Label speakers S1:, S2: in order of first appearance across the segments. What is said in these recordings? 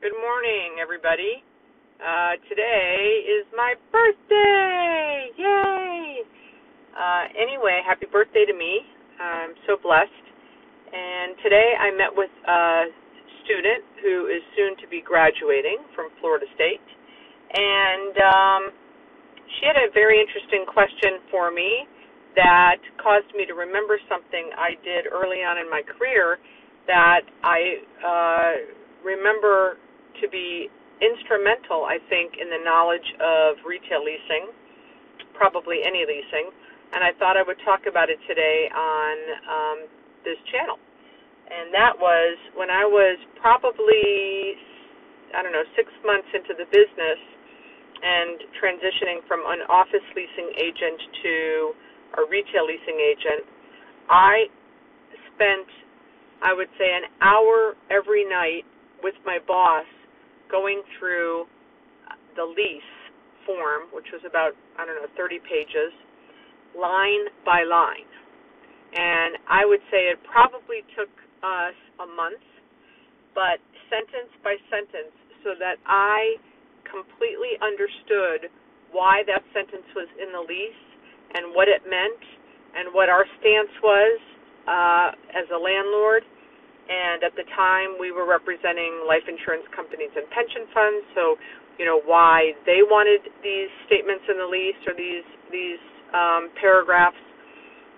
S1: Good morning, everybody. Uh, today is my birthday! Yay! Uh, anyway, happy birthday to me. I'm so blessed. And today I met with a student who is soon to be graduating from Florida State. And um, she had a very interesting question for me that caused me to remember something I did early on in my career that I uh, remember to be instrumental, I think, in the knowledge of retail leasing, probably any leasing, and I thought I would talk about it today on um, this channel. And that was when I was probably, I don't know, six months into the business and transitioning from an office leasing agent to a retail leasing agent. I spent, I would say, an hour every night with my boss going through the lease form, which was about, I don't know, 30 pages, line by line. And I would say it probably took us a month, but sentence by sentence, so that I completely understood why that sentence was in the lease and what it meant and what our stance was uh, as a landlord and at the time we were representing life insurance companies and pension funds so you know why they wanted these statements in the lease or these these um, paragraphs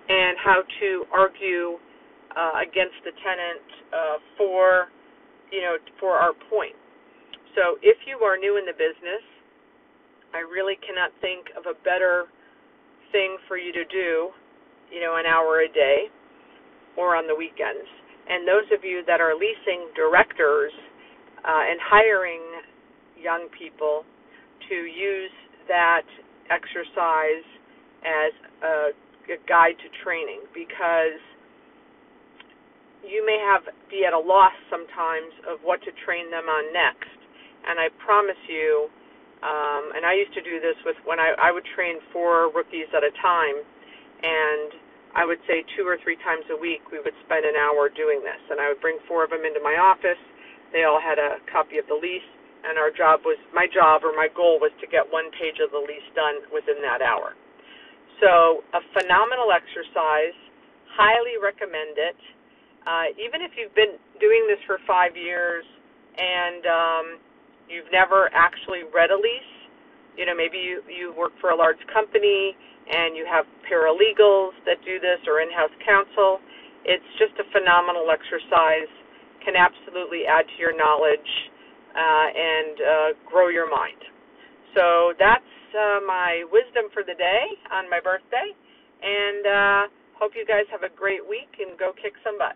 S1: and how to argue uh, against the tenant uh, for you know for our point. So if you are new in the business I really cannot think of a better thing for you to do you know an hour a day or on the weekends and those of you that are leasing directors uh, and hiring young people to use that exercise as a, a guide to training because you may have be at a loss sometimes of what to train them on next. And I promise you, um, and I used to do this with when I, I would train four rookies at a time, and I would say two or three times a week we would spend an hour doing this. And I would bring four of them into my office. They all had a copy of the lease, and our job was my job or my goal was to get one page of the lease done within that hour. So, a phenomenal exercise. Highly recommend it. Uh, even if you've been doing this for five years and um, you've never actually read a lease, you know, maybe you, you work for a large company and you have paralegals that do this or in-house counsel. It's just a phenomenal exercise. Can absolutely add to your knowledge uh, and uh, grow your mind. So that's uh, my wisdom for the day on my birthday, and uh, hope you guys have a great week and go kick some butt.